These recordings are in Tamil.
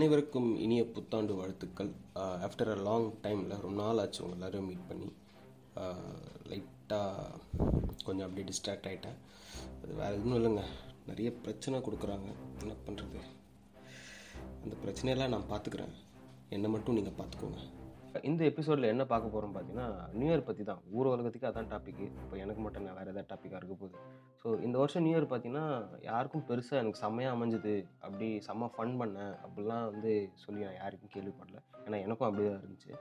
அனைவருக்கும் இனிய புத்தாண்டு வாழ்த்துக்கள். ஆஃப்டர் அ லாங் டைமில் ரொம்ப நாள் ஆச்சு உங்கள் எல்லோரும் மீட் பண்ணி. லைட்டாக கொஞ்சம் அப்படியே டிஸ்ட்ராக்ட் ஆகிட்டேன் அது வேறு எதுவும் இல்லைங்க. நிறைய பிரச்சனை கொடுக்குறாங்க. என்ன பண்ணுறது அந்த பிரச்சனையெல்லாம் நான் பார்த்துக்குறேன். என்னை மட்டும் நீங்கள் பார்த்துக்கோங்க. இந்த எபிசோடில் என்ன பார்க்க போகிறோம் பார்த்தீங்கன்னா நியூ இயர் பற்றி தான். ஊர் உலகத்துக்கு அதான் டாப்பிக்கு இப்போ எனக்கு மட்டும் நான் வேறு எதாவது டாப்பிக்காக இருக்க போகுது. ஸோ இந்த வருஷம் நியூ இயர் பார்த்தீங்கன்னா யாருக்கும் பெருசாக எனக்கு செம்மையாக அமைஞ்சுது. அப்படி செம்ம ஃபன் பண்ணேன். அப்படிலாம் வந்து சொல்லி நான் யாருக்கும் கேள்விப்படல. ஏன்னா எனக்கும் அப்படி தான் இருந்துச்சு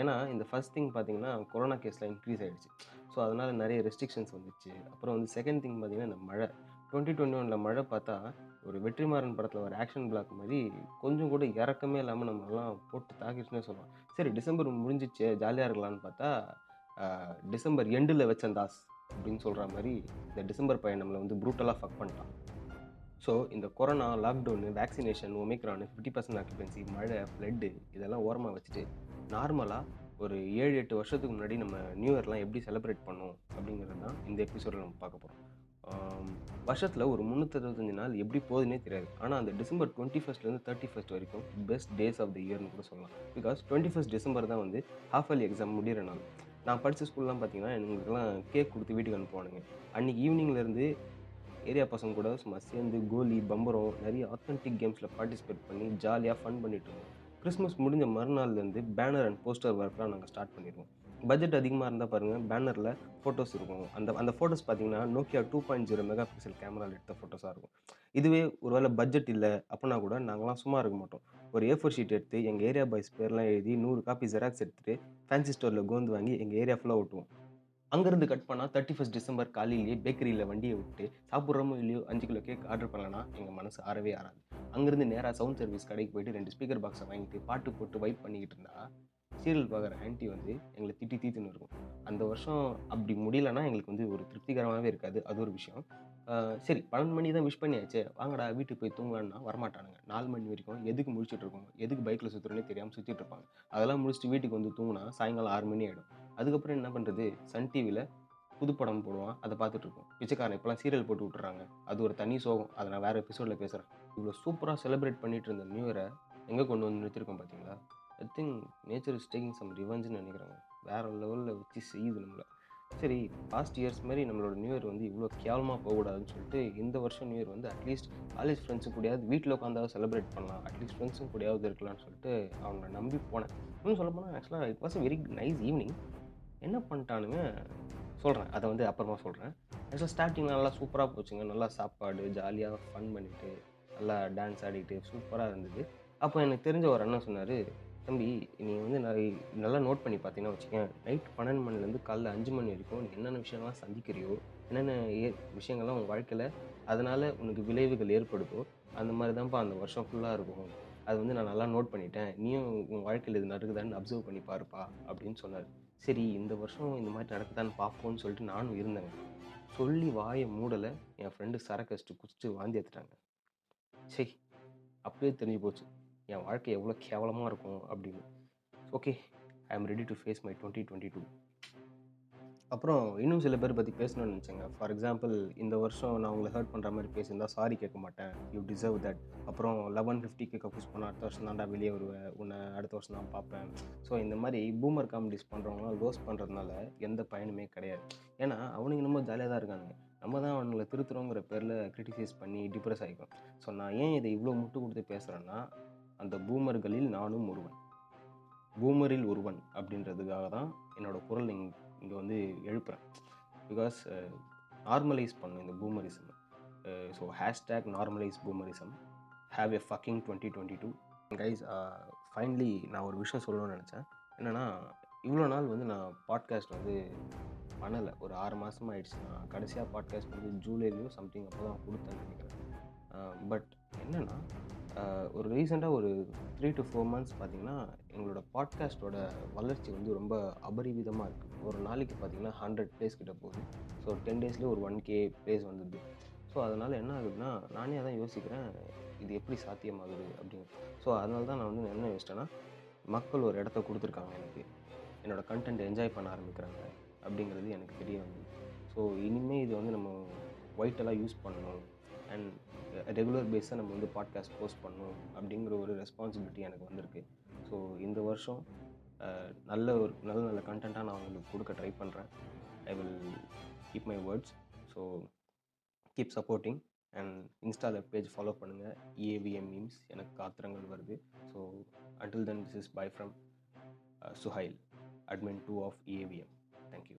ஏன்னா இந்த ஃபஸ்ட் திங் பார்த்தீங்கன்னா கொரோனா கேஸில் இன்க்ரீஸ் ஆகிடுச்சு ஸோ அதனால் நிறைய ரெஸ்ட்ரிக்ஷன்ஸ் வந்துச்சு. அப்புறம் வந்து செகண்ட் திங் பார்த்தீங்கன்னா இந்த மழை. டுவெண்ட்டி டுவெண்ட்டி ஒனில் மழை பார்த்தா ஒரு வெற்றிமாறன் படத்தில் ஒரு ஆக்ஷன் பிளாக் மாதிரி கொஞ்சம் கூட இறக்கமே இல்லாமல் நம்மலாம் போட்டு தாக்கிடுச்சுன்னே சொல்லலாம். சரி டிசம்பர் முடிஞ்சிச்சு ஜாலியாக இருக்கலாம்னு பார்த்தா டிசம்பர் எண்டில் வச்சேன் தாஸ் அப்படின்னு சொல்கிற மாதிரி இந்த டிசம்பர் பையன் நம்மளை வந்து ப்ரூட்டலாக ஃபக் பண்ணிட்டான். ஸோ இந்த corona lockdown vaccination omicron fifty percent occupancy மழை ஃப்ளட்டு இதெல்லாம் ஓரமாக வச்சுட்டு நார்மலாக ஒரு ஏழு எட்டு வருஷத்துக்கு முன்னாடி நம்ம நியூ இயர்லாம் எப்படி செலிப்ரேட் பண்ணோம் அப்படிங்கிறது தான் இந்த எபிசோடில் நம்ம பார்க்க போகிறோம் வருஷத்தில் ஒரு முந்நூற்றஞ்சு நாள் எப்படி போகுதுன்னே தெரியாது. ஆனால் அந்த டிசம்பர் டுவெண்ட்டி ஃபஸ்ட்லேருந்து தேர்ட்டி ஃபஸ்ட் வரைக்கும் பெஸ்ட் டேஸ் ஆஃப் த இயர்னு கூட சொல்லலாம். பிகாஸ் டுவெண்ட்டி ஃபஸ்ட் டிசம்பர் தான் வந்து ஹாஃப் அலி எக்ஸாம் முடிகிற நாள். நான் படித்த ஸ்கூல்லாம் பார்த்தீங்கன்னா எங்களுக்கெல்லாம் கேக் கொடுத்து வீட்டுக்கு அனுப்புவானுங்க. அன்றைக்கி ஈவினிங்லேருந்து ஏரியா பசங்க கூட சும்மா சேர்ந்து கோலி பம்பரம் நிறைய ஆத்தென்டிக் கேம்ஸில் பார்ட்டிசிபேட் பண்ணி ஜாலியாக ஃபன் பண்ணிட்டு இருந்தோம். கிறிஸ்மஸ் முடிஞ்ச மறுநாள்லேருந்து பேனர் அண்ட் போஸ்டர் ஒர்க்லாம் நாங்கள் ஸ்டார்ட் பண்ணிடுவோம் பட்ஜெட் அதிகமாக இருந்தால் பாருங்கள் பேனரில் ஃபோட்டோஸ் இருக்கும். அந்த அந்த ஃபோட்டோஸ் பார்த்தீங்கன்னா Nokia two point zero mega pixel கேமராவில் எடுத்த ஃபோட்டோஸாக இருக்கும். இதுவே ஒருவேளை பட்ஜெட் இல்லை அப்படின்னா கூட நாங்களாம் சும்மா இருக்க மாட்டோம். ஒரு ஏ ஃபோர் ஷீட் எடுத்து எங்கள் ஏரியா பாய்ஸ் பேர்லாம் எழுதி நூறு காப்பி ஜெராக்ஸ் எடுத்துகிட்டு ஃபேன்சி ஸ்டோரில் கோந்து வாங்கி எங்கள் ஏரியா ஃபுல்லாக ஓட்டுவோம். அங்கேருந்து கட் பண்ணால் தேர்ட்டி ஃபஸ்ட் டிசம்பர் காலையிலேயே பேக்கரியில் வண்டியை விட்டு சாப்பிட்றோமோ இல்லையோ அஞ்சு கிலோ கேக் ஆர்டர் பண்ணலன்னா எங்கள் மனசு ஆறவே ஆறாது. அங்கேருந்து நேராக சவுண்ட் சர்வீஸ் கடைக்கு போயிட்டு ரெண்டு ஸ்பீக்கர் பாக்ஸை வாங்கிட்டு பாட்டு போட்டு வைப் பண்ணிக்கிட்டு இருந்தா சீரியல் பார்க்குற ஆன்ட்டி வந்து எங்களை திட்டி தீத்துன்னு இருக்கும். அந்த வருஷம் அப்படி முடியலன்னா எங்களுக்கு வந்து ஒரு திருப்திகரமாகவே இருக்காது. அது ஒரு விஷயம். சரி பன்னெண்டு மணி தான் விஷ் பண்ணியாச்சு. வாங்கடா வீட்டுக்கு போய் தூங்கலான்னா வரமாட்டானுங்க. நாலு மணி வரைக்கும் எதுக்கு முடிச்சுட்டு இருக்கோம்? எதுக்கு பைக்கில் சுற்றுறோன்னே தெரியாமல் சுற்றிட்டு இருப்பாங்க. அதெல்லாம் முடிச்சுட்டு வீட்டுக்கு வந்து தூங்கினா சாயங்காலம் ஆறு மணி ஆகிடும் அதுக்கப்புறம் என்ன பண்ணுறது சன் டிவியில் புதுப்படம் போடுவான். அதை பார்த்துட்டு இருக்கோம். பிச்சைக்காரன் இப்போலாம் சீரியல் போட்டு விட்டுறாங்க. அது ஒரு தனி சோகம். அதை நான் வேறு எபிசோடில் பேசுகிறேன் இவ்வளோ சூப்பராக செலிப்ரேட் பண்ணிட்டு இருந்த நியூ இயரை எங்கே கொண்டு வந்து நிறுத்திருக்கோம் பார்த்தீங்களா? I think nature is taking some ரிவெஞ்சுன்னு நினைக்கிறாங்க. வேறு லெவலில் வச்சு செய்யுது நம்மளை. சரி பாஸ்ட் இயர்ஸ் மாதிரி நம்மளோட நியூ இயர் வந்து இவ்வளோ கேவலமாக போகக்கூடாதுன்னு சொல்லிட்டு இந்த வருஷம் நியூ இயர் வந்து அட்லீஸ்ட் காலேஜ் ஃப்ரெண்ட்ஸும் கூடயாவது வீட்டில் உட்காந்தாவது செலிப்ரேட் பண்ணலாம். அட்லீஸ்ட் ஃப்ரெண்ட்ஸும் கூடயாவது இருக்கலாம்னு சொல்லிட்டு அவங்கள நம்பி போனேன். இன்னும் சொல்ல போனால் ஆக்சுவலாக it was a very nice evening என்ன பண்ணிட்டானுங்க? சொல்கிறேன் அதை வந்து அப்புறமா சொல்கிறேன் ஆக்சுவலாக ஸ்டார்டிங் நல்லா சூப்பராக போச்சுங்க. நல்லா சாப்பாடு ஜாலியாக ஃபன் பண்ணிவிட்டு நல்லா டான்ஸ் ஆடிட்டு சூப்பராக இருந்தது. அப்போ எனக்கு தெரிஞ்ச ஒரு அண்ணன் சொன்னார் தம்பி நீ வந்து நிறைய நல்லா நோட் பண்ணி பார்த்தீங்கன்னா வச்சுக்கேன் நைட் பன்னெண்டு மணிலேருந்து காலைல அஞ்சு மணி வரைக்கும் நீ என்னென்ன விஷயங்கள்லாம் சந்திக்கிறியோ என்னென்ன ஏ விஷயங்கள்லாம் உன் வாழ்க்கையில் அதனால் உனக்கு விளைவுகள் ஏற்படுதோ அந்த மாதிரி தான்ப்பா அந்த வருஷம் ஃபுல்லாக இருக்கும். அது வந்து நான் நல்லா நோட் பண்ணிட்டேன். நீயும் உன் வாழ்க்கையில் இது நடக்குதான்னு அப்சர்வ் பண்ணி பாருப்பா அப்படின்னு சொன்னார். சரி இந்த வருஷம் இந்த மாதிரி நடக்குதான்னு பார்ப்போம்னு சொல்லிட்டு நானும் இருந்தேங்க. சொல்லி வாயை மூடலை என் ஃப்ரெண்டு சரக்கடிச்சிட்டு குடிச்சிட்டு வாந்தி எடுத்துட்டாங்க. சரி அப்படியே தெரிஞ்சு போச்சு. என் வாழ்க்கை எவ்வளோ கேவலமாக இருக்கும் அப்படின்னு. Okay I am ready to face my twenty twenty two அப்புறம் இன்னும் சில பேர் பற்றி பேசணும்னு நினச்சேங்க. ஃபார் எக்ஸாம்பிள் இந்த வருஷம் நான் உங்களை ஹர்ட் பண்ணுற மாதிரி பேசியிருந்தா சாரி கேட்க மாட்டேன். யூ டிசர்வ் தட் அப்புறம் லெவன் ஃபிஃப்டிக்கு கப்பூஸ் பண்ண அடுத்த வருஷம் தான்டா வெளியே வருவேன் உன்னை அடுத்த வருஷம் தான் பார்ப்பேன். ஸோ இந்த மாதிரி பூமர் காமெடிஸ் பண்ணுறவங்களாம் லோஸ் பண்ணுறதுனால எந்த பயனுமே கிடையாது. ஏன்னா அவனுங்க நம்ம ஜாலியாக தான் இருக்காங்க நம்ம தான் அவனுங்களை திருத்துறோங்கிற பேரில் கிரிட்டிசைஸ் பண்ணி டிப்ரெஸ் ஆகிக்கும் ஸோ நான் ஏன் இதை இவ்வளோ முட்டு கொடுத்து பேசுகிறேன்னா அந்த பூமர்களில் நானும் ஒருவன். பூமரில் ஒருவன் அப்படின்றதுக்காக தான் என்னோடய குரல் இங் இங்கே வந்து எழுப்புகிறேன் பிகாஸ் நார்மலைஸ் பண்ணும் இந்த பூமரிசம். So hashtag normalize boomerism. Have a fucking twenty twenty two guys finally நான் ஒரு விஷயம் சொல்லணும்னு நினச்சேன். என்னென்னா இவ்வளோ நாள் வந்து நான் பாட்காஸ்ட் வந்து பண்ணலை. ஒரு ஆறு மாதமாக ஆயிடுச்சு. நான் கடைசியாக பாட்காஸ்ட் வந்து ஜூலைலேயோ சம்திங் அப்போ தான் கொடுத்தேன்னு நினைக்கிறேன். பட் என்னென்னா ஒரு ரீசெண்டாக ஒரு த்ரீ டு ஃபோர் மந்த்ஸ் பார்த்தீங்கன்னா எங்களோட பாட்காஸ்ட்டோட வளர்ச்சி வந்து ரொம்ப அபரிவிதமாக இருக்குது ஒரு நாளைக்கு பார்த்தீங்கன்னா ஹண்ட்ரட் ப்ளேஸ் கிட்ட போகுது. ஸோ டென் டேஸ்லேயே ஒரு ஒன் கே ப்ளேஸ் வந்தது ஸோ அதனால் என்ன ஆகுதுன்னா நானே அதான் யோசிக்கிறேன் இது எப்படி சாத்தியமாகுது அப்படின்னு ஸோ அதனால தான் நான் வந்து என்ன யோசிச்சேன்னா மக்கள் ஒரு இடத்த கொடுத்துருக்காங்க எனக்கு. என்னோடய கண்டென்ட் என்ஜாய் பண்ண ஆரம்பிக்கிறாங்க அப்படிங்கிறது எனக்கு தெரிய வந்தது. ஸோ இனிமேல் இது வந்து நம்ம ஒயிட்டெல்லாம் யூஸ் பண்ணணும். அண்ட் ரெகுலர் பேஸாக நம்ம வந்து பாட்காஸ்ட் போஸ்ட் பண்ணணும் அப்படிங்கிற ஒரு ரெஸ்பான்சிபிலிட்டி எனக்கு வந்திருக்கு. ஸோ இந்த வருஷம் நல்ல ஒரு நல்ல நல்ல கண்டென்ட்டாக நான் உங்களுக்கு கொடுக்க ட்ரை பண்ணுறேன் I will keep my words so keep supporting and இன்ஸ்டாவில் பேஜ் ஃபாலோ பண்ணுங்கள் ஏவிஎம் மீம்ஸ் எனக்கு காத்திரங்கள் வருது. So until then this is bye from Suhail admin two of AVM thank you